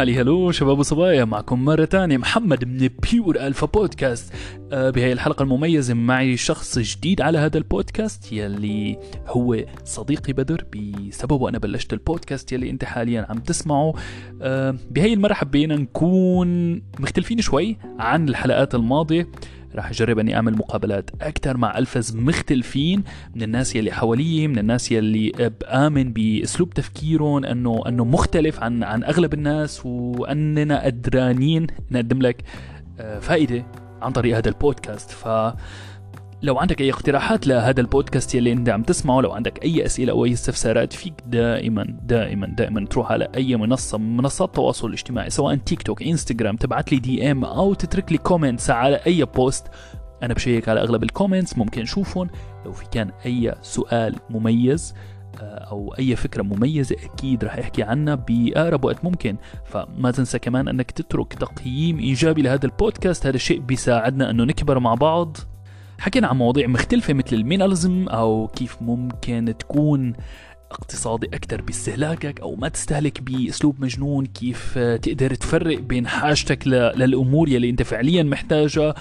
هلي هلو شباب وصبايا معكم مرة تانية محمد من بيور ألفا بودكاست بهاي الحلقة المميزة معي شخص جديد على هذا البودكاست يلي هو صديقي بدر. بسببه أنا بلشت البودكاست يلي أنت حاليا عم تسمعه. آه بهاي المرة حبينا نكون مختلفين شوي عن الحلقات الماضية. راح أجرب أني أعمل مقابلات أكثر مع ألفاظ مختلفين من الناس يلي حوالي من الناس يلي بآمن بأسلوب تفكيرهم إنه إنه مختلف عن عن أغلب الناس وأننا قدرانين نقدم لك آه، فائدة عن طريق هذا البودكاست. ف لو عندك أي اقتراحات لهذا البودكاست يلي أنت عم تسمعه لو عندك أي أسئلة أو أي استفسارات فيك دائما دائما دائما تروح على أي منصة من منصات التواصل الاجتماعي سواء تيك توك انستغرام تبعت لي DM أو تترك لي comments على أي post أنا بشيك على أغلب ال comments ممكن شوفهم لو في كان أي سؤال مميز آه، أو أي فكرة مميزة أكيد رح أحكي عنها بأقرب وقت ممكن. فما تنسى كمان أنك تترك تقييم إيجابي لهذا البودكاست. هذا الشيء بيساعدنا إنه نكبر مع بعض. حكينا عن مواضيع مختلفة مثل الميناليزم أو كيف ممكن تكون اقتصادي أكثر باستهلاكك أو ما تستهلك بأسلوب مجنون كيف تقدر تفرق بين حاجتك للأمور يلي أنت فعليا محتاجها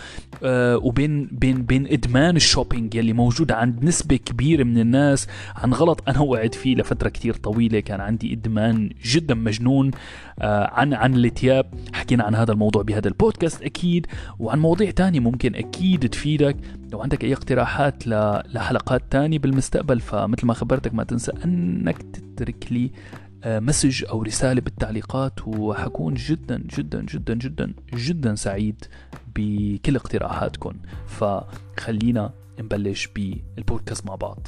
آه، وبين بين بين إدمان ال shopping يلي موجود عند نسبة كبيرة من الناس. عن غلط أنا وقعت فيه لفترة كتير طويلة كان عندي إدمان جدا مجنون آه، عن عن الثياب. حكينا عن هذا الموضوع بهذا البودكاست أكيد. وعن مواضيع تانية ممكن أكيد تفيدك. لو عندك أي اقتراحات لحلقات تانية بالمستقبل فمثل ما خبرتك ما تنسى أنك تترك لي message آه، أو رسالة بالتعليقات وحكون جدا جدا جدا جدا جدا سعيد بكل اقتراحاتكم فخلينا نبلش بالبودكاست مع بعض.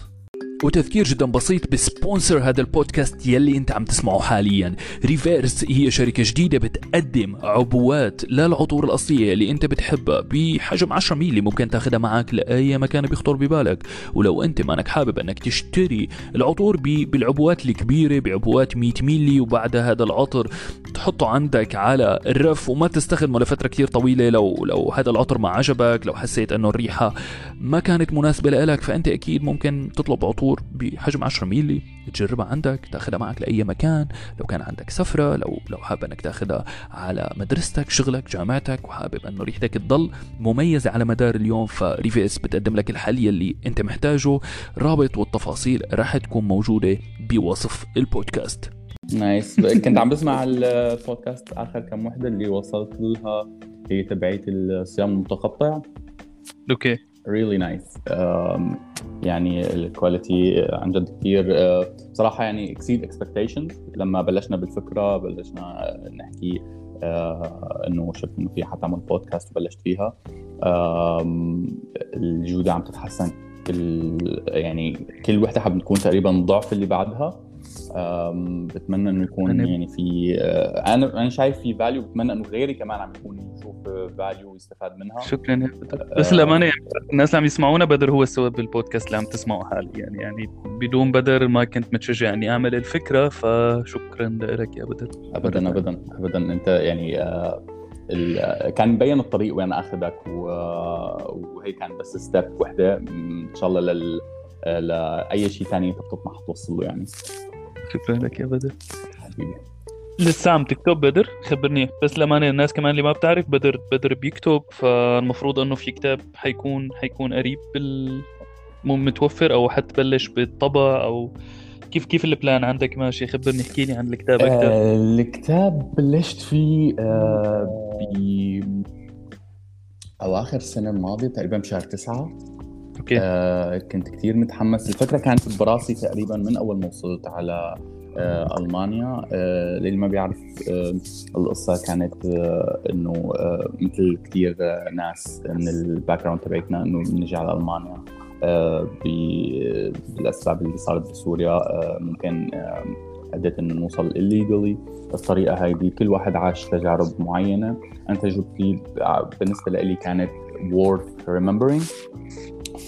وتذكير جدا بسيط ب sponsor هذا البودكاست يلي أنت عم تسمعه حاليا. ريفيرس هي شركة جديدة بتقدم عبوات للعطور الأصلية اللي أنت بتحبها بحجم 10 ملي ممكن تاخدها معك لأي مكان بيخطر ببالك. ولو أنت مانك حابب أنك تشتري العطور بالعبوات الكبيرة بعبوات 100 ملي وبعد هذا العطر تحطه عندك على الرف وما تستخدمه لفترة كثير طويلة. لو لو هذا العطر ما عجبك لو حسيت إنه الريحة ما كانت مناسبة لك فأنت أكيد ممكن تطلب عطور عطور بحجم 10 ميلي تجربها عندك تاخذها معك لأي مكان لو كان عندك سفرة لو لو حابب إنك تاخذها على مدرستك شغلك جامعتك وحابب إنه ريحتك تضل مميزة على مدار اليوم فريفيس بتقدم لك الحل يلي أنت محتاجه رابط والتفاصيل راح تكون موجودة بوصف البودكاست. nice كنت عم بسمع البودكاست آخر كم وحدة اللي وصلت لها هي تبعية الصيام المتقطع. okay really nice. Um, يعني ال quality عن جد كثير uh, بصراحة يعني exceed expectations. لما بلشنا بالفكرة بلشنا نحكي uh, إنه شفت إنه في حتعمل بودكاست وبلشت فيها. um, الجودة عم تتحسن. كل يعني كل وحدة حاب تكون تقريبا ضعف اللي بعدها. بتمنى إنه يكون يعني في آه، أنا أنا شايف في value بتمنى إنه غيري كمان عم يكون يشوف value ويستفاد منها. شكرا. بس للأمانة يعني الناس اللي عم يسمعونا بدر هو السبب بالبودكاست اللي عم تسمعه حاليا. يعني يعني بدون بدر ما كنت متشجع إني أعمل الفكرة فشكرا لك يا بدر. ابدا ابدا ابدا. أنت يعني آه، كان مبين الطريق وين أخذك وهي كان بس step وحده إن شاء الله لل لأي شيء ثاني أنت بتطمح توصل له يعني. شكرا لك يا بدر؟ حبيبي. لسه عم تكتب بدر؟ خبرني. بس للامانه الناس كمان اللي ما بتعرف بدر بدر بيكتب فالمفروض إنه في كتاب حيكون حيكون قريب بال متوفر أو حتبلش بالطبع أو كيف كيف ال plan عندك ماشي؟ خبرني احكي لي عن الكتاب أكثر آه الكتاب بلشت فيه آه ب اواخر السنة الماضية تقريبا بشهر تسعة. okay. آه كنت كثير متحمس. الفكرة كانت براسي تقريبا من أول ما وصلت على آه ألمانيا. آه للي ما بيعرف آه القصة كانت آه إنه آه مثل كثير آه ناس من ال background تبعتنا إنه نجي على ألمانيا آه بالأسباب اللي صارت بسوريا آه ممكن آه اديت إنه نوصل illegally. الطريقة هاي كل واحد عاش تجارب معينة. أنا تجربتي بالنسبة لي كانت worth remembering.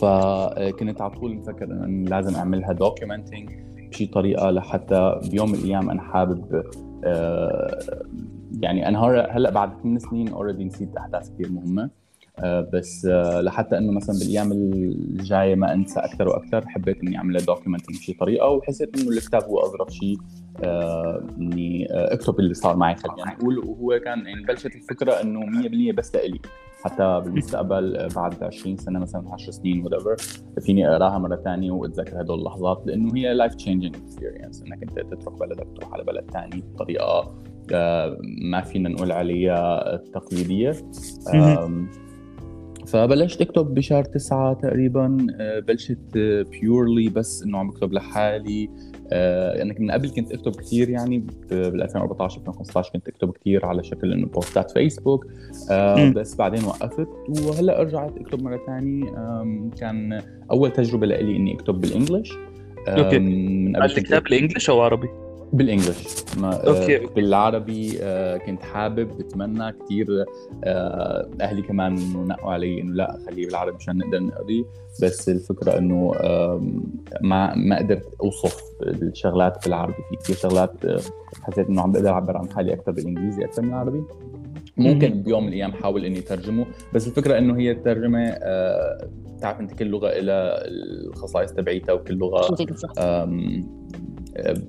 فكنت على طول مفكر إنه لازم أعملها documenting بشي طريقة لحتى بيوم من الأيام أنا حابب آه، يعني أنا هلا بعد ثمان سنين already نسيت أحداث كثير مهمة بس لحتى إنه مثلا بالأيام الجاية ما أنسى أكثر وأكثر حبيت إني أعمل documenting بشي طريقة وحسيت إنه الكتاب هو أظرف شيء إني أكتب اللي صار معي خلينا نقول وهو كان يعني بلشت الفكرة إنه 100% بس لإلي. حتى بالمستقبل بعد 20 سنة مثلا 10 سنين what فيني أقراها مرة ثانية وأتذكر هدول اللحظات لأنه هي life changing experience إنك أنت تترك بلدك تروح على بلد ثاني بطريقة آه، ما فينا نقول عليها تقليدية. فبلشت أكتب بشهر تسعة تقريبا آه، بلشت بيورلي بس إنه عم بكتب لحالي آه يعني من قبل كنت اكتب كثير يعني بال 2014 2015 كنت اكتب كثير على شكل إنه بوستات فيسبوك آه بس بعدين وقفت وهلأ رجعت أكتب مرة ثانية كان أول تجربة لي إني أكتب بالإنجلش. okay. من قبل كتاب بال English أو عربي؟ بال English. ما آه، okay. بالعربي آه، كنت حابب بتمنى كثير آه، أهلي كمان إنه نقوا علي إنه لا خليه بالعربي مشان نقدر نقري بس الفكرة إنه ما ما قدرت أوصف الشغلات بالعربي. في كثير شغلات حسيت إنه عم بقدر أعبر عن حالي أكثر بالإنجليزي أكثر من العربي. ممكن بيوم من الأيام حاول إني أترجمه. بس الفكرة إنه هي الترجمة بتعرف أنت كل لغة لها الخصائص تبعيتها وكل لغة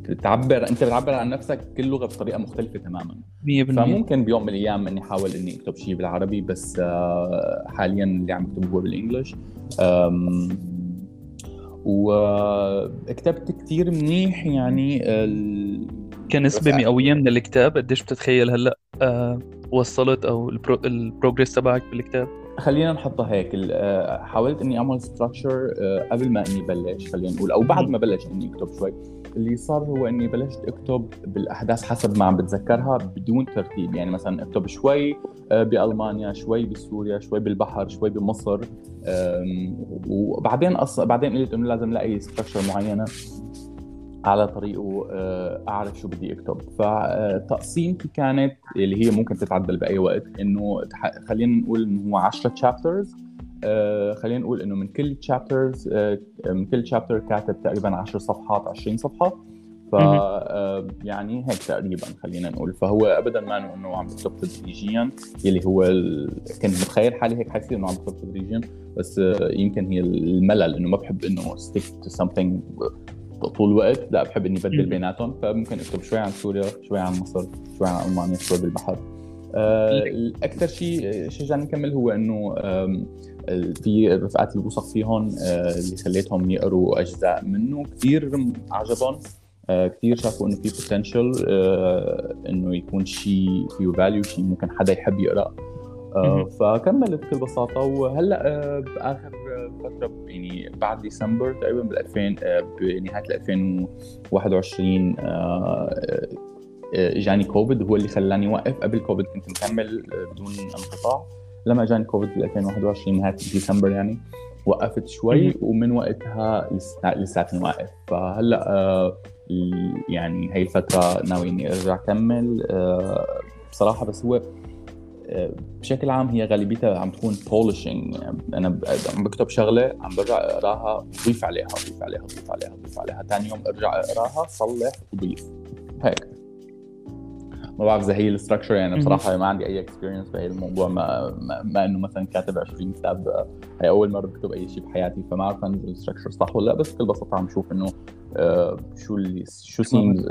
بتعبر أنت بتعبر عن نفسك كل لغه بطريقة مختلفة تماما. 100% فممكن بيوم من الأيام إني احاول إني أكتب شيء بالعربي بس آه، حاليا اللي عم اكتبه هو بالإنجلش. وكتبت كثير منيح يعني كنسبة مئوية من الكتاب. قديش بتتخيل هلأ آه، وصلت أو ال progress تبعك بالكتاب؟ خلينا نحطها هيك. آه، حاولت إني أعمل structure قبل ما إني بلش خلينا نقول أو بعد ما بلش إني أكتب شوي. اللي صار هو إني بلشت أكتب بالأحداث حسب ما عم بتذكرها بدون ترتيب. يعني مثلا أكتب شوي آه، بألمانيا شوي بسوريا شوي بالبحر شوي بمصر وبعدين أصلا بعدين قلت إنه لازم الاقي structure معينة على طريقه آه، أعرف شو بدي أكتب. فتقسيمتي كانت اللي هي ممكن تتعدل بأي وقت إنه خلينا نقول إنه هو 10 تشابترز آه، خلينا نقول إنه من كل تشابترز آه، من كل تشابتر كاتب تقريبا 10 صفحات 20 صفحة. ف آه، يعني هيك تقريبا خلينا نقول. فهو ابدا ما إنه عم بكتب تدريجيا يلي هو ال... كنت متخيل حالي هيك حيصير إنه عم بكتب تدريجيا بس يمكن هي الملل إنه ما بحب إنه stick to something طول الوقت. لا بحب إني بدل بيناتهم. فممكن أكتب شوي عن سوريا شوي عن مصر شوي عن ألمانيا شوي بالبحر. أكثر شيء شجعني نكمل هو إنه في رفقات اللي بوثق فيهم آه، اللي خليتهم يقروا أجزاء منه. كثير عجبهم آه، كثير شافوا إنه في بوتنشل آه، إنه يكون شيء فيه فاليو شيء ممكن حدا يحب يقرأ. فكملت بكل بساطة. وهلأ بآخر فترة يعني بعد ديسمبر تقريبا بال 2000 بنهاية 2021 اجاني كوفيد هو اللي خلاني اوقف قبل كوفيد كنت مكمل بدون انقطاع. لما اجاني كوفيد بال 2021 نهاية ديسمبر يعني وقفت شوي ومن وقتها لساتني واقف. فهلأ آه، يعني هي الفترة ناوي إني أرجع أكمل. آه، بصراحة بس هو آه، بشكل عام هي غالبيتها عم تكون polishing يعني أنا عم بكتب شغلة عم برجع أقراها بضيف عليها بضيف عليها بضيف عليها بضيف عليها. ثاني يوم أرجع أقراها صلح وضيف هيك. ما بعرف إذا هي ال structure يعني بصراحة ما عندي أي experience بهي الموضوع ما, ما, ما إنه مثلا كاتب 20 كتاب هي أول مرة بكتب أي شيء بحياتي فما بعرف عن ال structure صح ولا لأ بس بكل بساطة عم شوف إنه آه شو اللي شو seems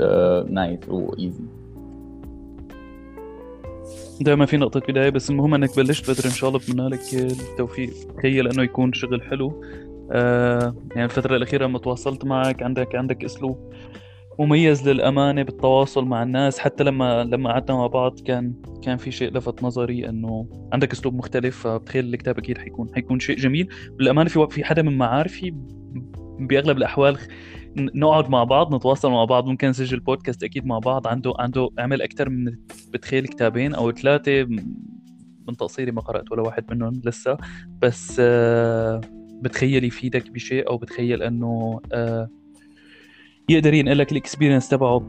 nice and easy دائما في نقطة بداية بس المهم إنك بلشت بدري إن شاء الله بتمنى لك التوفيق. تخيل إنه يكون شغل حلو. آه يعني الفترة الأخيرة لما تواصلت معك عندك عندك أسلوب. مميز للأمانة بالتواصل مع الناس. حتى لما لما قعدنا مع بعض كان كان في شيء لفت نظري إنه عندك أسلوب مختلف فبتخيل الكتاب أكيد حيكون حيكون شيء جميل. بالأمانة في في حدا من معارفي بأغلب الأحوال نقعد مع بعض نتواصل مع بعض ممكن نسجل بودكاست أكيد مع بعض. عنده عنده عمل أكثر من بتخيل كتابين أو ثلاثة. من تقصيري ما قرأت ولا واحد منهم لسه. بس آه، بتخيل يفيدك بشيء أو بتخيل إنه آه، يقدر ينقل لك ال experience تبعه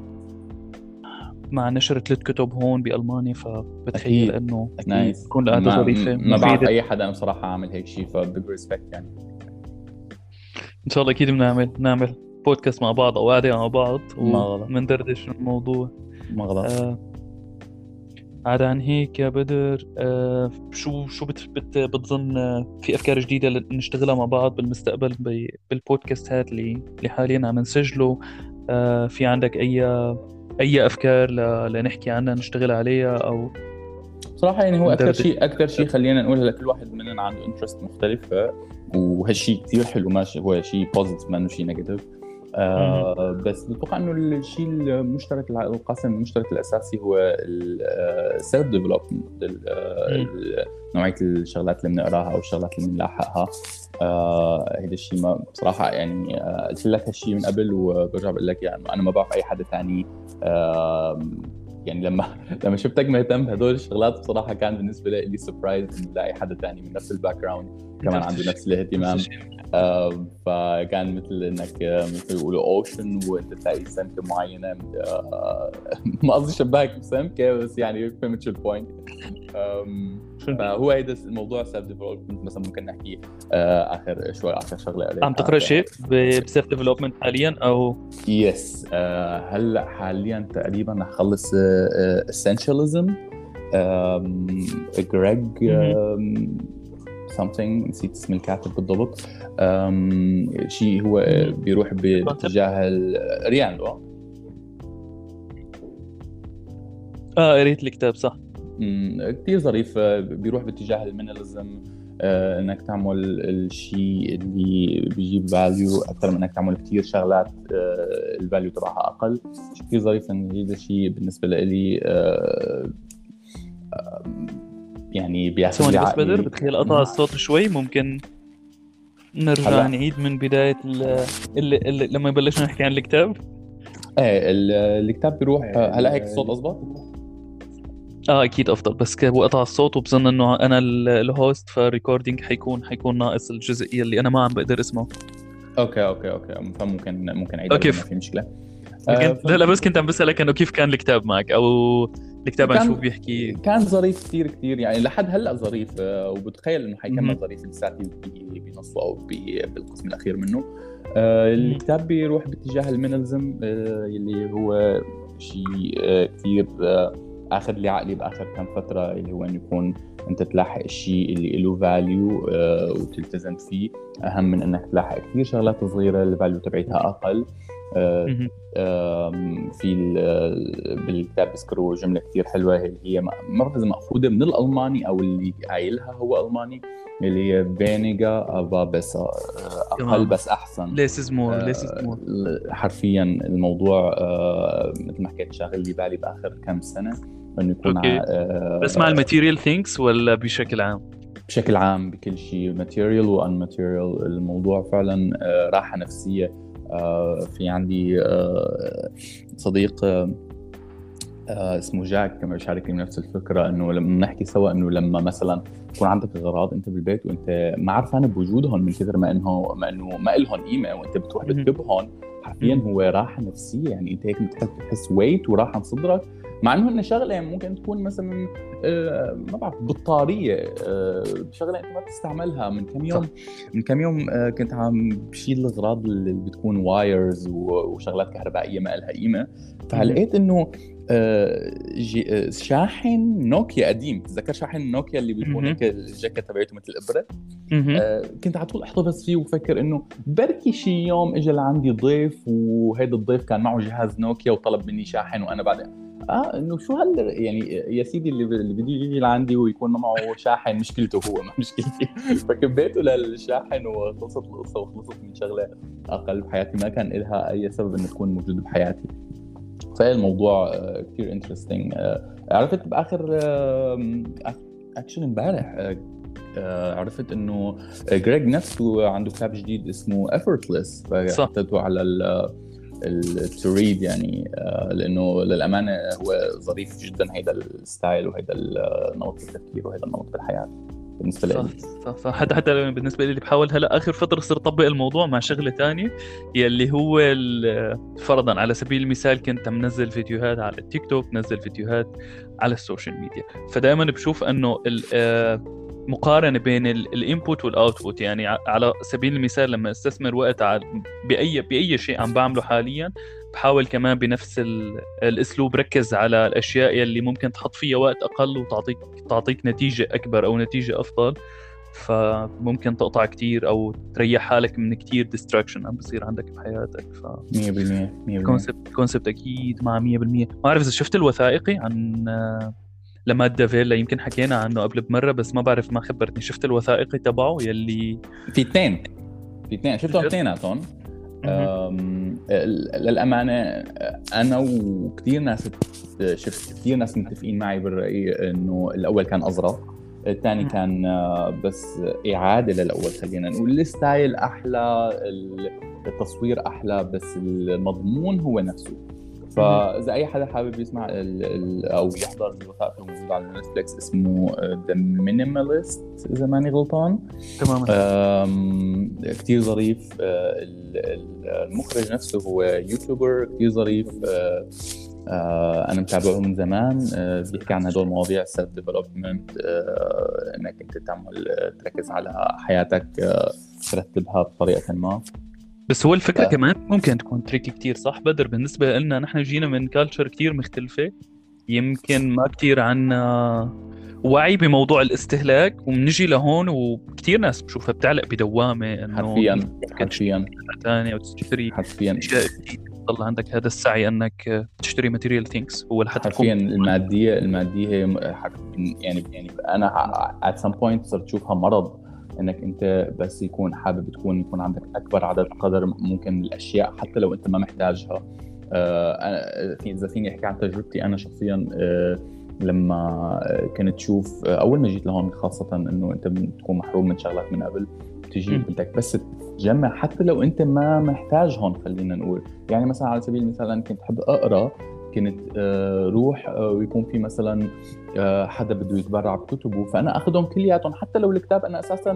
مع نشر ثلاث كتب هون بألمانيا فبتخيل إنه nice تكون القعده ظريفه ما بعرف أي حدا بصراحة عامل هيك شيء ف big respect يعني. إن شاء الله أكيد بنعمل نعمل بودكاست مع بعض أو قعده مع بعض ومندردش الموضوع. ما غلط. آه عاد عن هيك يا بدر آه شو شو بت بت بتظن آه، في أفكار جديدة نشتغلها مع بعض بالمستقبل بالبودكاست هذا اللي اللي حاليا عم نسجله؟ آه في عندك أي أي أفكار لنحكي عنها نشتغل عليها أو؟ بصراحه يعني هو أكثر شيء أكثر شيء خلينا نقول لكل واحد مننا عنده انترست مختلفة وهالشيء كثير حلو ماشي هو شيء positive ما شيء negative آه بس بتوقع إنه الشيء المشترك القاسم المشترك الأساسي هو ال self development نوعية الشغلات اللي بنقراها أو الشغلات اللي بنلاحقها. آه هيدا الشيء ما بصراحة يعني آه قلت لك هالشيء من قبل وبرجع بقول لك يعني أنا ما بعرف أي حدا ثاني آه يعني لما لما شفتك مهتم بهدول الشغلات بصراحة كان بالنسبة لي surprise انه لاقي حدا ثاني من نفس ال background كمان عنده نفس الاهتمام. آه فكان مثل إنك مثل يقولوا ocean وإنت تلاقي سمكة معينة. آه ما قصدي شبهك بسمكة بس يعني فهمت شو ال point فهو هيدا الموضوع self development مثلا ممكن نحكي آه آخر شوي آخر شغلة عم تقرأ شيء ب self development حاليا أو؟ yes آه هلأ حاليا تقريبا رح اخلص Essentialism جريج something. نسيت اسم الكاتب بالضبط. شيء هو بيروح باتجاه ريان أه؟ قريت الكتاب صح. كثير ظريف. آه، بيروح باتجاه ال minimalism. آه إنك تعمل الشيء اللي بيجيب value أكثر من إنك تعمل كثير شغلات آه ال value تبعها أقل. كثير ظريف هذا الشيء بالنسبة لي آه يعني بياخذ لي بس بدر بتخيل قطع الصوت شوي ممكن نرجع هلا. نعيد من بداية اللي, اللي لما بلشنا نحكي عن الكتاب إيه الكتاب بيروح هلا هيك الصوت اضبط؟ آه أكيد أفضل بس هو قطع الصوت وبظن إنه أنا ال host فال recording حيكون حيكون ناقص الجزئية اللي أنا ما عم بقدر أسمعه okay okay okay فممكن ممكن أعيد okay ما في مشكلة آه لا لا بس كنت عم بسألك إنه كيف كان الكتاب معك؟ أو الكتاب عن شو بيحكي؟ كان ظريف كثير كثير يعني لحد هلأ ظريف. آه وبتخيل إنه حيكمل ظريف لساتي بنصه أو بالقسم الأخير منه. آه الكتاب بيروح باتجاه ال minimalism آه اللي هو شيء كثير آخذ لي عقلي بآخر كم فترة اللي هو إنه يكون أنت تلاحق الشيء اللي له value وتلتزم فيه. أهم من إنك تلاحق كثير شغلات صغيرة ال value تبعتها أقل. في بالكتاب بيذكروا جملة كثير حلوة اللي هي ما بعرف إذا مأخوذة من الألماني أو اللي قايلها هو ألماني اللي هي فينيجا افا بس أقل بس أحسن. less is more less is more حرفيا الموضوع آه مثل ما حكيت شاغل لي بالي بآخر كم سنة إنه يكون okay. آه بس مع ال material things ولا بشكل عام؟ بشكل عام بكل شيء material و un-material الموضوع فعلا آه راحة نفسية آه في عندي آه صديق آه اسمه جاك كما بيشاركني نفس الفكرة إنه لما نحكي سوا إنه لما مثلا يكون عندك اغراض أنت بالبيت وأنت ما عرفان بوجودهم من كثر ما إنه ما إنه ما لهم قيمة وأنت بتروح بتجيبهم حرفيا هو راحة نفسية يعني أنت هيك بتحس ويت وراحة صدرك مع إنه هن شغلة ممكن تكون مثلا آه ما بعرف بطارية آه شغلة أنت ما بتستعملها. من كم يوم صح. من كم يوم آه كنت عم بشيل الأغراض اللي بتكون wires وشغلات كهربائية ما لها قيمة. فلقيت إنه شاحن نوكيا قديم. تذكر شاحن نوكيا اللي بيكون هيك ال jack تبعته مثل الإبرة؟ كنت على طول أحتفظ فيه وفكر إنه بركي شي يوم اجى لعندي ضيف وهيدا الضيف كان معه جهاز نوكيا وطلب مني شاحن وأنا بعدين آه إنه شو هال يعني يا سيدي اللي اللي بده يجي لعندي ويكون معه شاحن مشكلته هو ما مشكلتي. فكبيته للشاحن وخلصت القصة وخلصت من شغلة أقل بحياتي. ما كان لها أي سبب انها تكون موجودة بحياتي. فهي الموضوع آه، كثير interesting آه، عرفت بآخر اكشن امبارح آه، عرفت إنه جريج نفسه عنده كتاب جديد اسمه effortless. فحطيته على ال to-read يعني لأنه للأمانة هو ظريف جدا هيدا الستايل وهيدا النمط التفكير وهيدا النمط بالحياة بالنسبة لي. صح صح حتى حتى بالنسبة لي بحاول هلأ آخر فترة صرت أطبق الموضوع مع شغلة ثانية يلي هو فرضا على سبيل المثال كنت منزل فيديوهات على التيك توك نزل فيديوهات على السوشيال ميديا. فدائما بشوف إنه آه، مقارنة بين ال input وال output. يعني على سبيل المثال لما أستثمر وقت على by بأي شيء عم بعمله حاليا بحاول كمان بنفس الأسلوب ركز على الأشياء يلي ممكن تحط فيها وقت أقل وتعطيك تعطيك نتيجة أكبر أو نتيجة أفضل. فممكن تقطع كتير أو تريح حالك من كتير distraction عم بصير عندك بحياتك. ف 100% 100% concept concept أكيد مع 100% ما بعرف إذا شفت الوثائقي عن ل Matt D'Avella يمكن حكينا عنه قبل بمرة بس ما بعرف ما خبرتني. شفت الوثائقي تبعه يلي في اثنين. في اثنين. شفتهم اثنيناتهم للأمانة أنا وكثير ناس شفت كثير ناس متفقين معي بالرأي إنه الأول كان أظرف الثاني كان آه، بس إعادة للأول خلينا نقول. ال style أحلى التصوير أحلى بس المضمون هو نفسه. فإذا أي حدا حابب يسمع ال ال أو يحضر الوثائقي الموجود على Netflix اسمه The Minimalist إذا ماني غلطان. تماما كثير ظريف. آه، المخرج نفسه هو YouTuber. كثير ظريف. آه، آه أنا متابعه من زمان. آه بيحكي عن هدول المواضيع self development آه إنك أنت تعمل تركز على حياتك ترتبها بطريقة ما. بس هو الفكرة ف... كمان ممكن تكون tricky كتير صح؟ بدر بالنسبة لنا نحن جينا من culture كتير مختلفة. يمكن ما كتير عنا وعي بموضوع الاستهلاك وبنجي لهون وكثير ناس بشوفها بتعلق بدوامة إنه حرفيا حرفيا. ثانية أو تشتري حرفيا. تضل عندك هذا السعي إنك تشتري material things هو لحتى حرفيا المادية المادية هي يعني يعني أنا at some point صرت أشوفها مرض. إنك أنت بس يكون حابب تكون يكون عندك أكبر عدد قدر ممكن من الأشياء حتى لو أنت ما محتاجها. آه إذا فيني أحكي عن تجربتي أنا شخصيا آه لما كنت تشوف آه، أول ما جيت لهون خاصة إنه أنت بتكون محروم من شغلات من قبل تجي بدك بس تجمع حتى لو أنت ما محتاجهم خلينا نقول. يعني مثلا على سبيل المثال أنا كنت أحب أقرأ كنت آه، روح آه، ويكون في مثلا آه، حدا بده يتبرع بكتبه فأنا اخذهم كلياتهم. حتى لو الكتاب أنا أساسا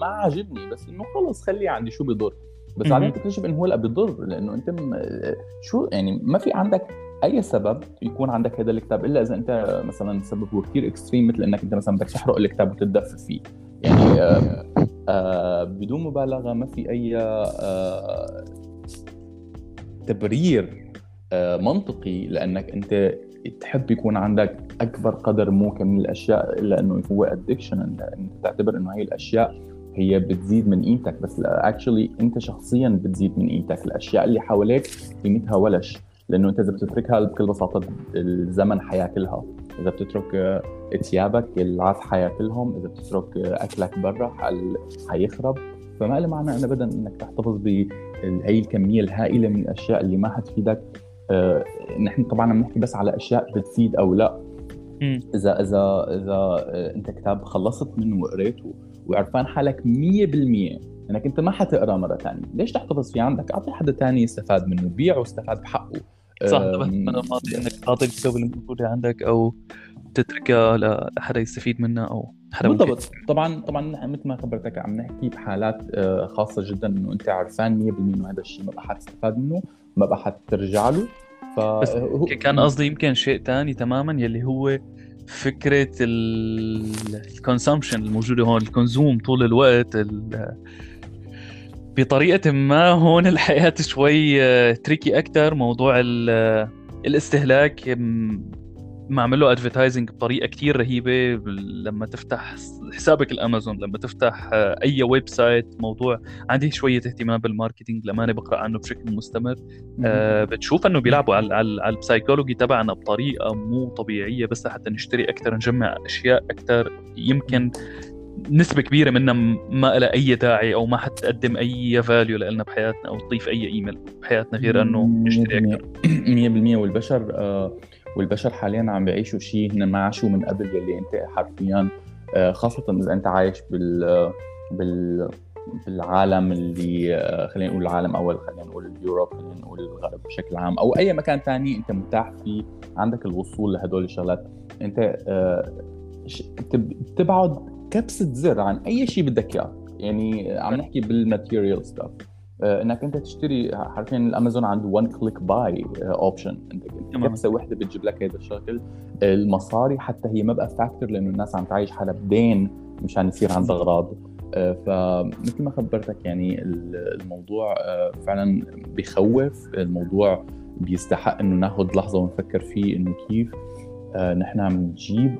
ما عاجبني بس إنه خلص خليه عندي شو بضر بس بعدين تكتشف انه هو لا بضر لأنه أنت شو يعني ما في عندك أي سبب يكون عندك هذا الكتاب إلا إذا أنت مثلا سبب هو كثير اكستريم مثل إنك أنت مثلا بدك تحرق الكتاب وتتدفى فيه. يعني آه آه بدون مبالغة ما في أي آه تبرير آه منطقي لأنك أنت تحب يكون عندك أكبر قدر ممكن من الأشياء إلا إنه هو addiction انت تعتبر إنه هي الأشياء هي بتزيد من قيمتك. بس actually أنت شخصيا بتزيد من قيمتك. الأشياء اللي حواليك قيمتها ولش لأنه إنت إذا بتتركها بكل بساطة الزمن حياكلها إذا بتترك ثيابك العاد حياكلهم إذا بتترك أكلك برا حيخرب. فما له معنى ابدا إنك تحتفظ بهي الكمية الهائلة من الأشياء اللي ما حتفيدك آه نحن طبعا عم نحكي بس على أشياء بتفيد أو لا. إذا إذا إذا أنت كتاب خلصت منه وقريته وعرفان حالك 100% إنك أنت ما حتقرأ مرة ثانية، ليش تحتفظ فيه عندك؟ أعطي حدا ثاني يستفاد منه، بيعه واستفاد بحقه. صح طبعا أنا ما ضد إنك تعطي الكتب الموجوده عندك أو تتركها لحدا يستفيد منها أو حدا بالضبط. طبعا طبعا مثل ما خبرتك عم نحكي بحالات آه، خاصة جدا إنه أنت عارفان 100% إنه هذا الشيء ما بقى حتستفاد منه. ما بقى حترجع له. ف بس كان قصدي يمكن شيء ثاني تماما يلي هو فكرة ال consumption الموجودة هون ال Konsum طول الوقت بطريقة ما هون الحياة شوي tricky أكثر موضوع الاستهلاك معمل له advertising بطريقة كثير رهيبة لما تفتح حسابك الأمازون لما تفتح أي website موضوع عندي شوية اهتمام بال marketing لما أنا بقرأ عنه بشكل مستمر. آه بتشوف إنه بيلعبوا على على, على ال psychology تبعنا بطريقة مو طبيعية بس لحتى نشتري أكثر نجمع أشياء أكثر يمكن نسبة كبيرة منها ما لها أي داعي أو ما حتقدم أي value لنا بحياتنا أو تضيف أي إيميل بحياتنا غير أنه نشتري أكثر 100% والبشر آه والبشر حاليا عم بيعيشوا شيء هن ما عاشوا من قبل يلي انت حرفيا آه، خاصة إذا أنت عايش بال بال بالعالم اللي آه، خلينا نقول العالم أول خلينا نقول ال Europe خلينا نقول الغرب بشكل عام أو أي مكان ثاني أنت متاح فيه عندك الوصول لهدول الشغلات. أنت آه، بتبعد كبسة زر عن أي شيء بدك إياه. يعني عم نحكي بال material stuff إنك أنت تشتري حرفيا الأمازون عنده one click buy option أنت كبسة وحده بتجيب لك هذا الشكل. المصاري حتى هي ما بقى factor لأنه الناس عم تعيش حالها بدين مشان يصير عندها أغراض. فمثل ما خبرتك يعني الموضوع فعلا بخوف الموضوع بيستحق إنه ناخذ لحظة ونفكر فيه إنه كيف نحن عم نجيب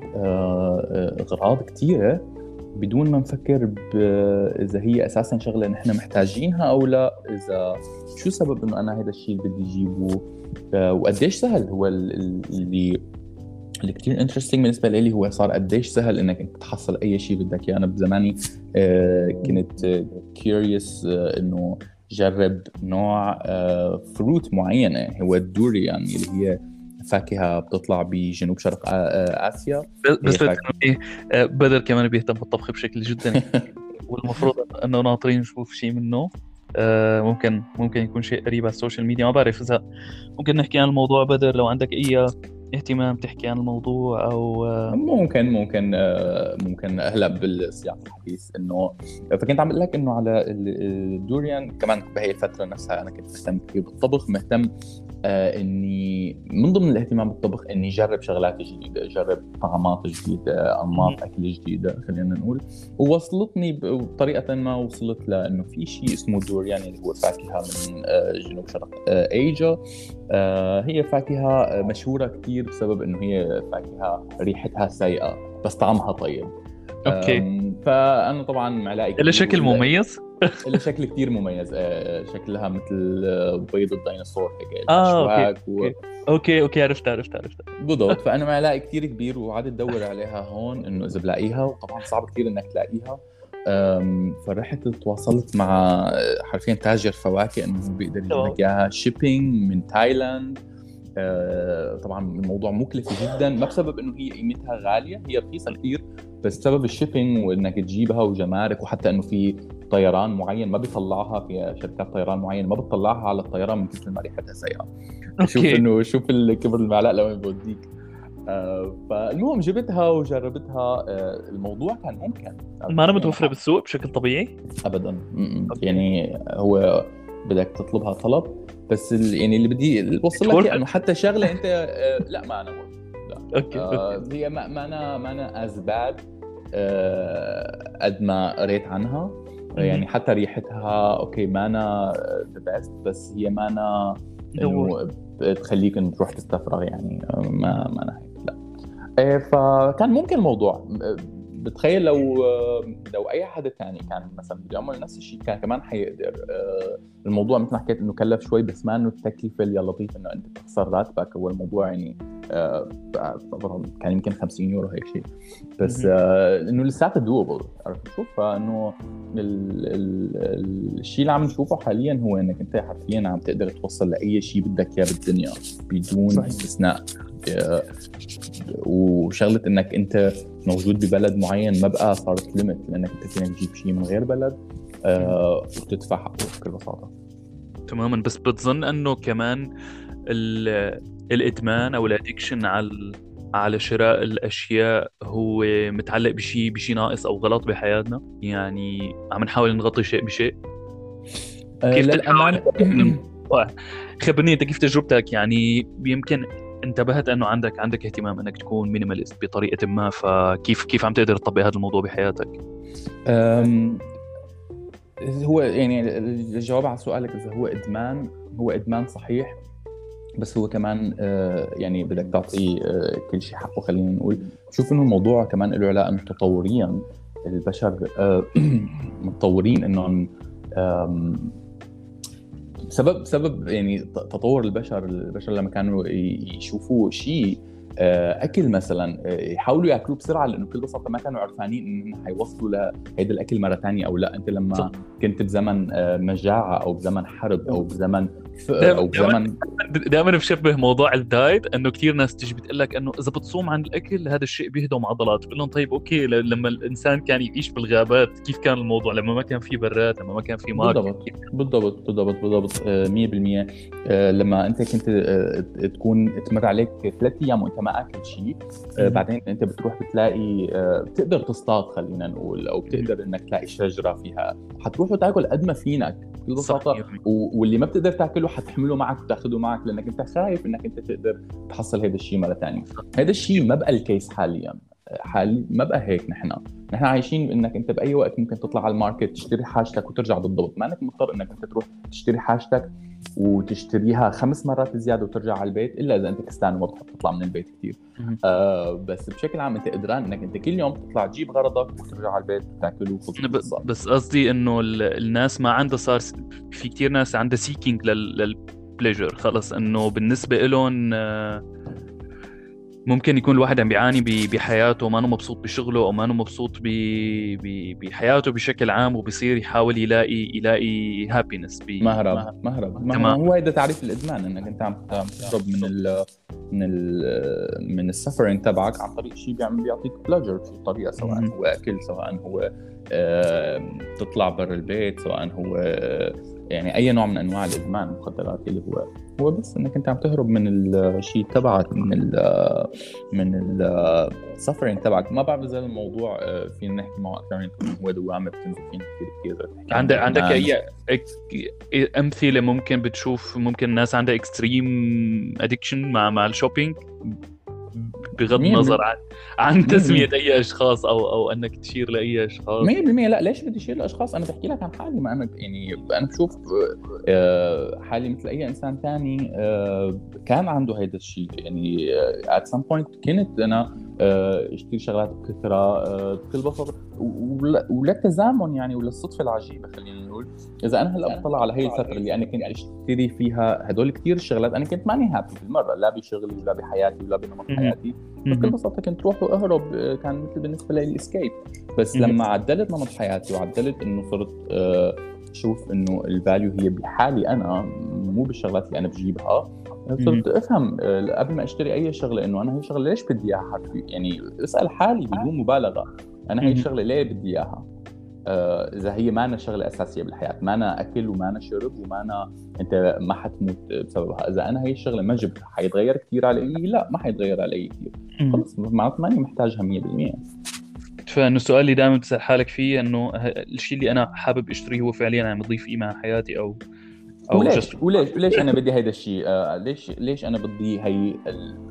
أغراض كثيره بدون ما نفكر إذا هي أساسا شغلة نحن محتاجينها أو لا إذا شو سبب إنه أنا هذا الشيء بدي أجيبه؟ وقديش سهل هو اللي اللي كثير interesting بالنسبة لي هو صار قديش سهل إنك أنت تحصل أي شيء بدك. اياه أنا بزماني آه، كنت curious آه، إنه جرب نوع fruit آه، معينة هو الدوريان يعني اللي هي فاكهة بتطلع بجنوب شرق آسيا. بس بدر كمان بيهتم بالطبخ بشكل جدا. والمفروض إنه ناطرين نشوف شيء منه. ممكن ممكن يكون شيء قريب على ال social media ما بعرف إذا ممكن نحكي عن الموضوع بدر لو عندك أي اهتمام تحكي عن الموضوع أو ممكن ممكن ممكن هلا بالسياق الحديث إنه فكنت عم بقول لك إنه على الدوريان كمان بهي الفترة نفسها أنا كنت مهتم كثير بالطبخ مهتم آه إني من ضمن الاهتمام بالطبخ إني اجرب شغلات جديدة اجرب طعامات جديدة أنماط أكل جديدة خلينا نقول. ووصلتني بطريقه ما وصلت لأنه في شيء اسمه دوريان اللي هو فاكهة من آه جنوب شرق آه أيجا. آه هي فاكهة مشهورة كثير بسبب إنه هي فاكهة ريحتها سيئة بس طعمها طيب. okay. فأنا طبعا معلقي لها شكل مميز؟ لها شكل كثير مميز آه، شكلها مثل بيض الديناصور هيك آه okay و... okay. okay عرفت عرفت عرفت. بالضبط. فأنا معلقي كثير كبير وقعدت أدور عليها هون إنه إذا بلاقيها وطبعا صعب كثير إنك تلاقيها. فرحت تواصلت مع حرفيا تاجر فواكه إنه بيقدر يجيب لك إياها shipping من تايلاند طبعا الموضوع مكلف جدا ما بسبب إنه هي قيمتها غالية هي رخيصة كثير بس بسبب الشيبينج وإنك تجيبها وجمارك وحتى إنه في طيران معين ما بيطلعها في شركات طيران معينة ما بتطلعها على الطيران من كثر ما ريحتها سيئة. شوف إنه شوف كبر المعلقه لوين بوديك آه فالمهم جبتها وجربتها آه الموضوع كان ممكن. ما أنا متوفرة بالسوق بشكل طبيعي؟ ابدا. يعني هو بدك تطلبها طلب بس يعني اللي بدي اوصل لك إنه حتى شغلة أنت آه لا ما أنا لا. okay, آه هي ما أنا ما أنا as bad آه، قد ما قريت عنها. يعني حتى ريحتها okay مانا the best بس هي مانا إنه تخليك إنه تروح تستفرغ يعني ما ما أنا هيك لا. فكان ممكن الموضوع. بتخيل لو لو اي حدا ثاني كان مثلا بده يعمل نفس الشيء كان كمان حيقدر. آه، الموضوع مثل ما حكيت إنه كلف شوي بس ما إنه التكلفة اللي لطيف إنه أنت تخسر راتبك هو الموضوع يعني آه، كان يمكن 50 يورو هيك شيء. بس آه، إنه لساته دوبل عرفت شو؟ فإنه الشيء اللي عم نشوفه حاليا هو إنك أنت حرفيا عم تقدر توصل لأي شيء بدك إياه بالدنيا بدون. استثناء. وشغلة إنك أنت موجود ببلد معين ما بقى صارت ليمت لأنك أنت فينك تجيب شيء من غير بلد آه وتدفع حقه بكل بساطة. تماما. بس بتظن إنه كمان الإدمان أو ال addiction على على شراء الأشياء هو متعلق بشيء بشيء ناقص أو غلط بحياتنا؟ يعني عم نحاول نغطي شيء بشيء؟ آه، كيف للأمانة خبرني أنت كيف تجربتك؟ يعني يمكن انتبهت انه عندك عندك اهتمام انك تكون minimalist بطريقة ما فكيف كيف عم تقدر تطبق هذا الموضوع بحياتك؟ هو يعني الجواب على سؤالك إذا هو إدمان هو إدمان صحيح بس هو كمان آه، يعني بدك تعطي آه، كل شيء حقه خلينا نقول شوف إنه الموضوع كمان له علاقة إنه تطوريا البشر آه، متطورين إنهم بسبب بسبب يعني تطور البشر البشر لما كانوا يشوفوا شيء آه، أكل مثلا آه، يحاولوا يأكلوه بسرعة لأنه بكل بساطة ما كانوا عرفانين انهم حيوصلوا لهيدا الأكل مرة ثانية أو لا. أنت لما كنت بزمن آه، مجاعه أو بزمن حرب أو بزمن أو بزمن. دائما بشبه موضوع الدايت إنه كثير ناس تيجي بتقول لك إنه إذا بتصوم عن الأكل هذا الشيء بيهدم عضلات. بقول لهم طيب okay لما الإنسان كان يعيش بالغابات كيف كان الموضوع؟ لما ما كان في برادات لما ما كان في ماء. بالضبط بالضبط بالضبط بالضبط 100% لما أنت كنت تكون تمر عليك ثلاث أيام وأنت ما أكل شيء آه بعدين أنت بتروح بتلاقي آه بتقدر تصطاد خلينا نقول أو بتقدر إنك تلاقي شجرة فيها. حتروح وتاكل قد ما فينك ببساطة. واللي ما بتقدر تاكله حتحمله معك وتاخذه معك لأنك أنت خايف إنك أنت تقدر تحصل هذا الشيء مرة ثانية هذا الشيء ما بقى ال case حاليا. حالي ما بقى هيك نحن. نحن عايشين إنك أنت بأي وقت ممكن تطلع على الماركت تشتري حاجتك وترجع بالضبط. ما إنك مضطر إنك أنت تروح تشتري حاجتك وتشتريها خمس مرات زيادة وترجع على البيت إلا إذا أنت كسلان وما بتحب تطلع من البيت كثير آه بس بشكل عام أنت قدران إنك أنت كل يوم تطلع تجيب غرضك وترجع على البيت وتاكل وخلص بس قصدي إنه الناس ما عندها صار في كثير ناس عندها seeking لل pleasure خلص إنه بالنسبة لهم آه ممكن يكون الواحد عم بيعاني بحياته وما مبسوط بشغله أو ما مبسوط بحياته بشكل عام وبصير يحاول يلاقي يلاقي happiness مهرب مهرب. تمام. هو هذا تعريف الإدمان إنك أنت عم تهرب من ال من ال من ال suffering تبعك عن طريق شيء بيعمل بيعطيك pleasure في طريقة سواء هو أكل سواء هو تطلع برا البيت سواء هو يعني أي نوع من أنواع الإدمان المخدرات اللي هو هو بس إنك أنت عم تهرب من الشيء تبعك من ال من ال suffering تبعك. ما بعرف إذا الموضوع آه، فينا نحكي معه أكثر من هو دوامه بتنزل فينا كثير كثير عندك عندك أي أمثلة ممكن بتشوف ممكن الناس عندها extreme addiction مع مع ال shopping بغض النظر عن عن تسمية أي أشخاص أو أو أنك تشير لأي أشخاص. 100% لا ليش بدي أشير لأشخاص؟ أنا بحكي لك عن حالي. ما أنا يعني أنا بشوف آه، حالي مثل أي إنسان ثاني آه، كان عنده هيدا الشيء. يعني at some point كنت أنا آه، أشتري شغلات بكثرة بكل بساطه وللتزامن يعني وللصدفه العجيبة خلينا نقول. إذا أنا هلأ بطلع على هي الفترة اللي أنا كنت أشتري فيها هدول كثير الشغلات أنا كنت ماني happy بالمرة. لا بشغلي ولا بحياتي ولا بنمط حياتي. بكل بساطه كنت روح وأهرب كان مثل بالنسبة لي ال escape. بس لما عدلت نمط حياتي وعدلت إنه صرت آه، أشوف إنه ال value هي بحالي أنا مو بالشغلات اللي أنا بجيبها صرت أفهم آه، قبل ما أشتري أي شغلة إنه أنا هي الشغله ليش بدي إياها؟ يعني اسأل حالي بدون مبالغة. أنا هي الشغله ليه بدي إياها؟ آه، إذا هي ما أنا شغلة أساسية بالحياة ما أنا أكل وما أنا شرب وما أنا أنت ما حتموت بسببها. إذا أنا هي الشغلة ما جبتها حيتغير كثير علي؟ لا ما حيتغير علي كثير خلص معناته ماني محتاجها 100% فأنه السؤال اللي دائما بتسأل حالك فيه إنه الشيء اللي أنا حابب أشتريه هو فعليا عم يضيف قيمة على حياتي أو أو وليش؟ وليش؟ وليش أنا بدي هيدا الشيء؟ آه ليش ليش أنا بدي هي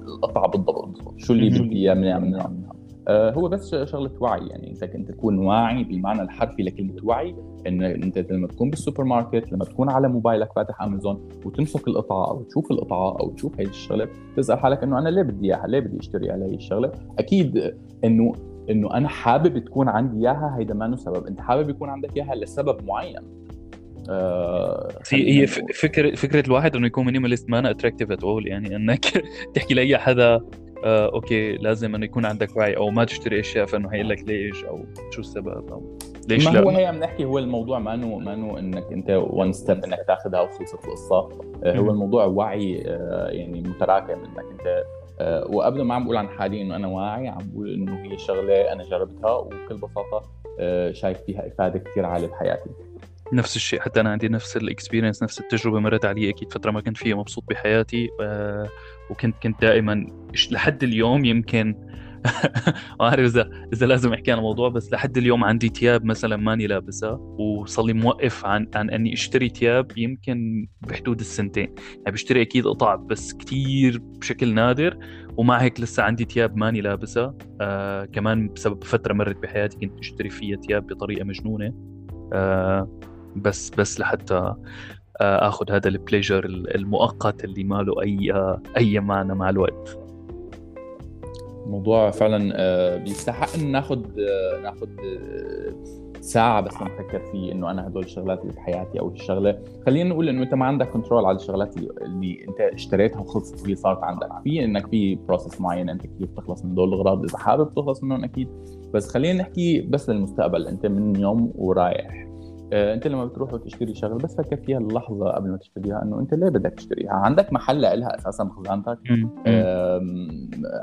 القطعة بالضبط؟ شو اللي بدي إياه منها منها آه هو بس شغلة وعي يعني انت انت تكون واعي بالمعنى الحرفي لكلمة وعي إن أنت لما تكون بالسوبر ماركت لما تكون على موبايلك فاتح أمازون وتمسك القطعه أو تشوف القطعه أو تشوف هي الشغلة تسأل حالك إنه أنا ليه بدي إياها ليه بدي أشتري على هي الشغلة؟ أكيد إنه إنه أنا حابب تكون عندي إياها هيدا ما سبب أنت حابب يكون عندك إياها لسبب معين. آه هي فكرة فكرة الواحد إنه يكون minimalist ما attractive at all يعني إنك تحكي لأي حدا آه okay لازم إنه يكون عندك وعي أو ما تشتري أشياء فإنه هيقول لك ليش أو شو السبب أو ليش ما هو هي عم نحكي هو الموضوع ما انه ما إنه إنك أنت one step إنك تاخذها وخلصت القصة. آه هو الموضوع وعي آه يعني متراكم إنك أنت آه وقبل ما عم بقول عن حالي إنه أنا واعي عم بقول إنه هي شغلة أنا جربتها وبكل بساطة آه شايف فيها إفادة كثير عالية بحياتي. نفس الشيء حتى أنا عندي نفس ال experience نفس التجربة مرت علي أكيد فترة ما كنت فيها مبسوط بحياتي آه وكنت كنت دائما لحد اليوم يمكن ما أعرف اذا إذا لازم أحكي عن الموضوع بس لحد اليوم عندي ثياب مثلا ماني لابسها وصار لي موقف عن عن إني أشتري ثياب يمكن بحدود السنتين. يعني بشتري أكيد قطع بس كثير بشكل نادر ومع هيك لسه عندي ثياب ماني لابسها آه كمان بسبب فترة مرت بحياتي كنت أشتري فيها ثياب بطريقة مجنونة. آه بس بس لحتى آه آخذ هذا البليجر المؤقت اللي ما له أي آه أي معنى مع الوقت. موضوع فعلا آه، بيستحق إن ناخذ ناخذ ساعة بس نفكر فيه إنه أنا هدول الشغلات اللي بحياتي أو الشغلة. خلينا نقول إنه أنت ما عندك control على الشغلات اللي أنت اشتريتها وخلصت وهي صارت عندك. في إنك في process معين أنت كيف تخلص من هدول الاغراض إذا حابب تخلص منهم أكيد. بس خلينا نحكي بس للمستقبل. أنت من يوم ورايح. انت لما بتروح وتشتري شغلة بس فكر فيها اللحظه قبل ما تشتريها انه انت ليه بدك تشتريها؟ عندك محل لها أساسا بخزانتك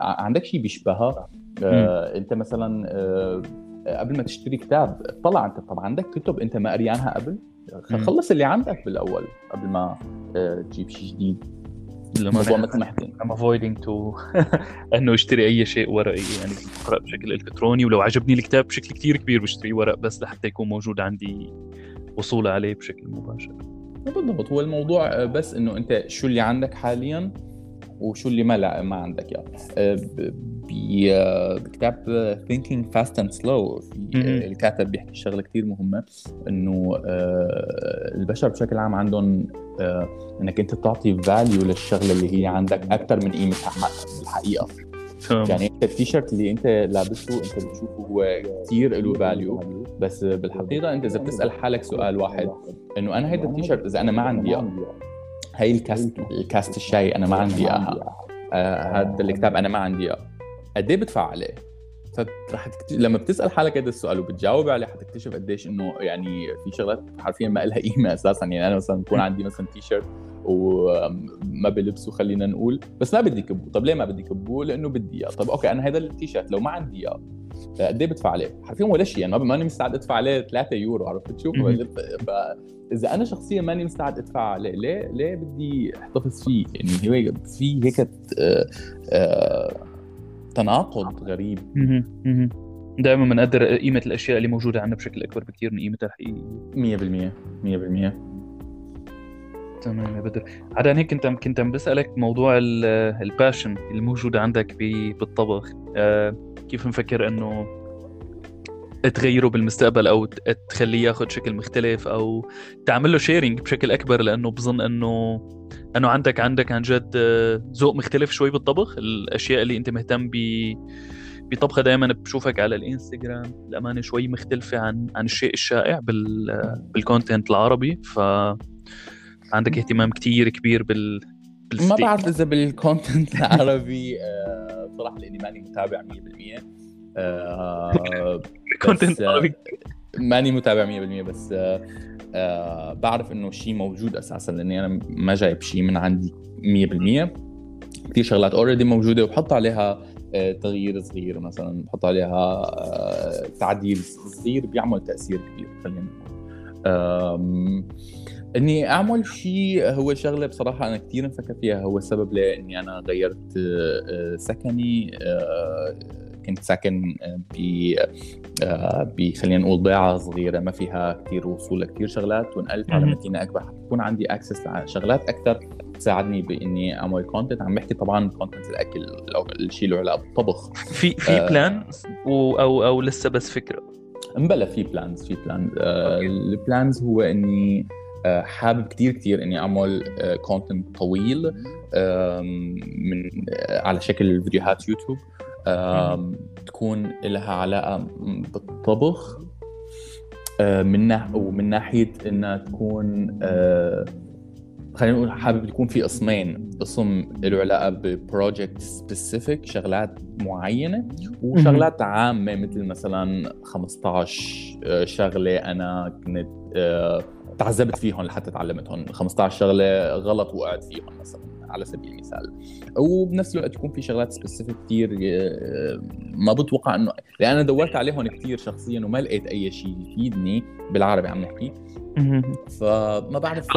عندك شيء بيشبهها؟ آه، انت مثلا آه، قبل ما تشتري كتاب طلع انت طبعا عندك كتب انت ما قريانها قبل خلص اللي عندك بالأول قبل ما تجيب شيء جديد. الموضوع مثل ما avoiding to أنه أشتري أي شيء ورقي يعني بقرا بشكل إلكتروني ولو عجبني الكتاب بشكل كثير كبير بشتري ورق بس لحتى يكون موجود عندي وصول عليه بشكل مباشر. بالضبط. هو الموضوع بس إنه أنت شو اللي عندك حاليا وشو اللي ما لا ما عندك اياه بكتاب Thinking Fast and Slow. في الكاتب بيحكي شغلة كثير مهمة إنه البشر بشكل عام عندهم إنك أنت تعطي value للشغلة اللي هي عندك أكثر من قيمتها بالحقيقة يعني أنت التيشيرت اللي أنت لابسه أنت بتشوفه هو كثير له value بس بالحقيقة أنت إذا بتسأل حالك سؤال واحد إنه أنا هيدا التيشيرت إذا أنا ما عندي هي الكاست الكاست الشاي أنا ما عندي إياها. آه هذا الكتاب أنا ما عندي إياه. قد إيه بدفع عليه؟ فرح تكتشف لما بتسأل حالك هذا السؤال وبتجاوب عليه حتكتشف قديش إنه يعني في شغلات حرفيا ما لها قيمة أساسا. يعني أنا مثلا بكون عندي مثلا تي شيرت وما بلبسه خلينا نقول. بس ما بدي كبه طب ليه ما بدي كبه لأنه بدي إياه. طب أوكي أنا هذا التيشيرت لو ما عندي إياه قد إيه بدفع عليه؟ حرفيا ولا شيء يعني ماني مستعد أدفع عليه 3 يورو عرفت تشوف فاذا أنا شخصيا ماني مستعد أدفع عليه ليه؟ ليه بدي أحتفظ فيه؟ يعني هو في هيك آه، آه، تناقض غريب. دائما بنقدر قيمة الأشياء اللي موجودة عندنا بشكل أكبر بكثير من قيمتها الحقيقيه 100% 100% تمام يا بدر. عاد هيك كنت كنت عم بسألك موضوع الباشن الموجوده عندك بالطبخ. آه كيف مفكر إنه تغيره بالمستقبل أو تخليه ياخذ شكل مختلف أو تعمل له sharing بشكل أكبر؟ لأنه بظن إنه إنه عندك عندك عن جد ذوق مختلف شوي بالطبخ. الأشياء اللي أنت مهتم ب بطبخه دائما بشوفك على الإنستغرام. الأمانة شوي مختلفة عن عن الشيء الشائع بال بال content العربي. ف عندك اهتمام كتير كبير بال ما بعرف إذا بال content العربي بصراحه لإني ماني متابع 100% آه content عربي. ماني متابع 100% بس آه آه بعرف إنه شيء موجود أساسا لإني أنا ما جايب شيء من عندي 100% كثير شغلات already موجودة وبحط عليها آه تغيير صغير مثلا بحط عليها آه تعديل صغير بيعمل تأثير كبير خلينا نقول. إني أعمل شيء هو شغلة بصراحة أنا كثير مفكر فيها. هو السبب ليه اني أنا غيرت آه، سكني آه، كنت ساكن ب ب خلينا نقول ضيعة صغيرة. ما فيها كثير وصول لكثير شغلات. ونقلت على مدينة أكبر. حتكون عندي access لشغلات أكثر تساعدني بإني أعمل content عم بحكي طبعا content الأكل أو الشيء له علاقة بالطبخ. في في آه. plan أو أو لسه بس فكرة؟ مبلا في plans في plan آه ال plans هو إني آه حابب كثير كثير إني أعمل content آه طويل من آه، على شكل فيديوهات يوتيوب. تكون لها علاقة بالطبخ آه، من ومن ناحية إنها تكون آه، خلينا نقول حابب يكون في قسمين. قسم له علاقة ب project specific شغلات معينة وشغلات عامة مثل مثلا 15 آه، شغلة أنا كنت تعذبت فيهم لحتى تعلمتهم 15 شغلة غلط وقعت فيهم مثلا على سبيل المثال. وبنفس الوقت يكون في شغلات سبيسيفيك كثير آه، ما بتوقع إنه لأن أنا دورت عليهم كثير شخصيا وما لقيت أي شيء يفيدني بالعربي عم نحكي. فما بعرف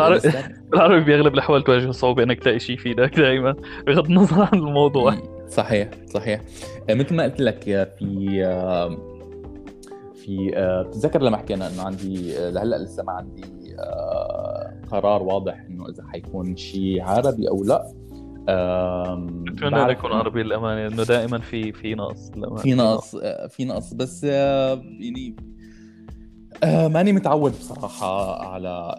بالعربي بيغلب الاحوال تواجه صعوبه إنك تلاقي شيء يفيدك دائما بغض النظر عن الموضوع. صحيح صحيح. آه، مثل ما قلت لك في آه، في بتتذكر لما حكينا إنه عندي لهلأ لسه ما عندي قرار واضح إنه إذا حيكون شيء عربي أو لأ أتمنى يكون عربي للأمانة انه دائما في في نقص في نقص آه، في نقص. بس آه، يعني آه، ماني متعود بصراحة على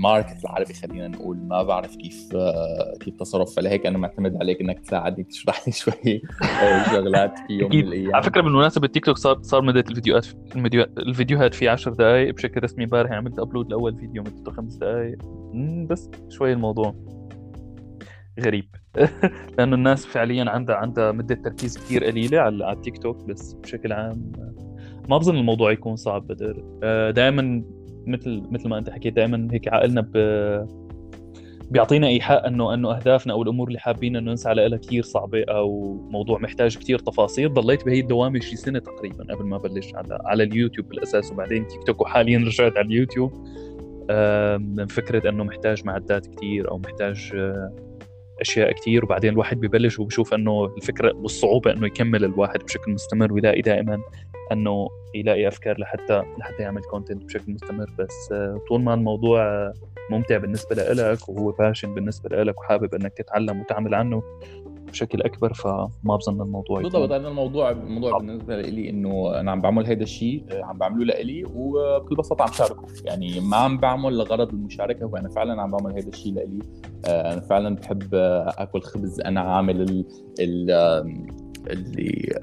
الماركت العربي خلينا نقول ما بعرف كيف كيف تصرف. فلهيك أنا معتمد عليك إنك تساعدني تشرح لي شوي شغلات في يوم من الأيام. على فكرة بالمناسبة التيك توك صار صار مدة الفيديوهات الفيديوهات في 10 دقائق بشكل رسمي امبارح عملت upload لأول فيديو مدته خمس دقائق بس شوي الموضوع غريب. لأنه الناس فعليا عندها عندها مدة تركيز كثير قليلة على التيك توك بس بشكل عام ما بظن الموضوع يكون صعب بدر. آه، دائما مثل مثل ما أنت حكيت دائما هيك عقلنا ب بيعطينا إيحاء انه إنه أهدافنا أو الأمور اللي حابين إنه نسعى لها كثير صعبة أو موضوع محتاج كثير تفاصيل. ضليت بهي الدوامة شي سنة تقريبا قبل ما بلش على على اليوتيوب بالأساس وبعدين تيك توك وحاليا رجعت على اليوتيوب. فكرة إنه محتاج معدات كثير أو محتاج آه، أشياء كثير وبعدين الواحد ببلش وبشوف إنه الفكرة والصعوبة إنه يكمل الواحد بشكل مستمر ويلاقي دائما انه يلاقي أفكار لحتى لحتى يعمل content بشكل مستمر. بس آه، طول ما الموضوع ممتع بالنسبة لك وهو passion بالنسبة لك وحابب إنك تتعلم وتعمل عنه بشكل أكبر فما بظن الموضوع بالضبط أنا الموضوع الموضوع بالنسبة لي إنه أنا عم بعمل هذا الشيء عم بعمله لإلي وبكل بساطة عم شاركه. يعني ما عم بعمل لغرض المشاركة وأنا فعلا عم بعمل هذا الشيء لإلي. أنا فعلا بحب آكل خبز. أنا عامل ال ال اللي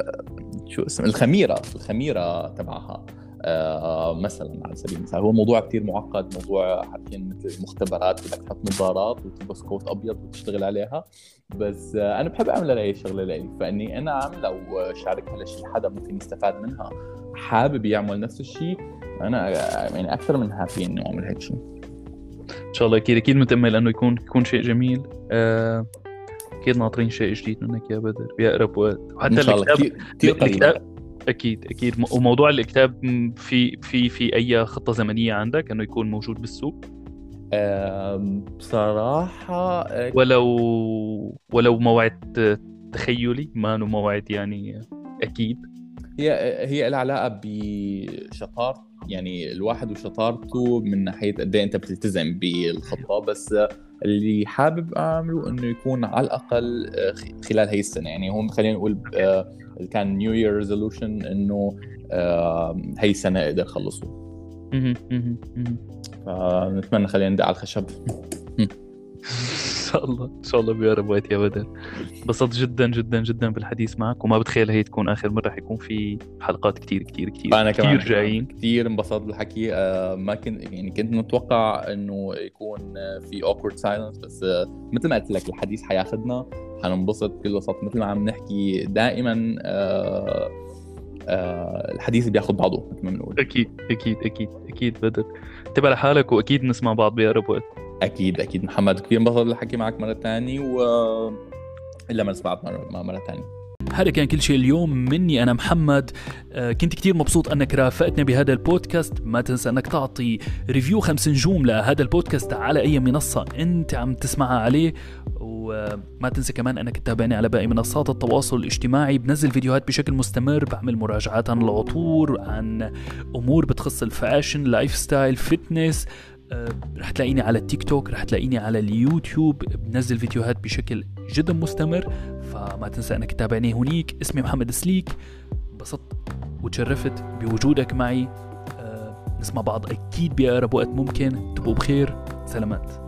شو اسمه الخميرة الخميرة تبعها. آه مثلا على سبيل المثال هو موضوع كثير معقد موضوع حرفيا مثل مختبرات بدك تحط نظارات وتلبس كوت أبيض وتشتغل عليها. بس آه أنا بحب أعمل هي الشغله لي فإني أنا اعملها وشاركها لشيء حدا ممكن يستفاد منها حابب يعمل نفس الشيء أنا يعني أكثر من هابي إني أعمل هيك شيء إن شاء الله أكيد أكيد متأمل إنه يكون يكون شيء جميل. آه أكيد ناطرين شيء جديد منك يا بدر باقرب وقت وحتى كثير قريب. أكيد أكيد. وموضوع الكتاب في في في أي خطة زمنية عندك إنه يكون موجود بالسوق؟ بصراحة ولو ولو موعد تخيلي ما موعد يعني أكيد. هي هي لها علاقة بشطارة يعني الواحد وشطارته من ناحية قد إيه أنت بتلتزم بالخطه بس اللي حابب أعمله إنه يكون على الأقل خلال هي السنة. يعني هون خلينا نقول كان New Year resolution إنه هي السنة أقدر أخلصه. فنتمنى خلينا ندق على الخشب. إن شاء الله إن شاء الله بيقرب وقت يا بدر انبسطت جدا جدا جدا بالحديث معك وما بتخيل هي تكون آخر مرة حيكون في حلقات كثير كثير كثير أنا كمان كثير جايين. كثير انبسطت بالحكي. آه ما كنت يعني كنت متوقع إنه يكون في awkward silence بس آه مثل ما قلت لك الحديث حياخذنا حننبسط بكل بساطه مثل ما عم نحكي دائما آه آه الحديث بياخذ بعضه مثل ما بنقول. أكيد أكيد أكيد أكيد بدر. انتبه لحالك وأكيد نسمع بعض بأقرب وقت. أكيد أكيد. محمد كثير انبسطت بالحكي معك مرة ثانية و إلا ما نسمع مرة, مرة ثانية هذا كان كل شيء اليوم مني. أنا محمد. آه كنت كتير مبسوط أنك رافقتني بهذا البودكاست. ما تنسى أنك تعطي review خمس نجوم لهذا البودكاست على أي منصة أنت عم تسمعها عليه. وما تنسى كمان أنك تتابعني على باقي منصات التواصل الاجتماعي. بنزل فيديوهات بشكل مستمر بعمل مراجعات عن العطور عن أمور بتخص ال fashion lifestyle fitness. رح تلاقيني على التيك توك رح تلاقيني على اليوتيوب بنزل فيديوهات بشكل جدا مستمر فما تنسى إنك تتابعني هنيك. اسمي محمد سليك انبسطت وتشرفت بوجودك معي. أه نسمع بعض أكيد بأقرب وقت ممكن. تبقوا بخير. سلامات.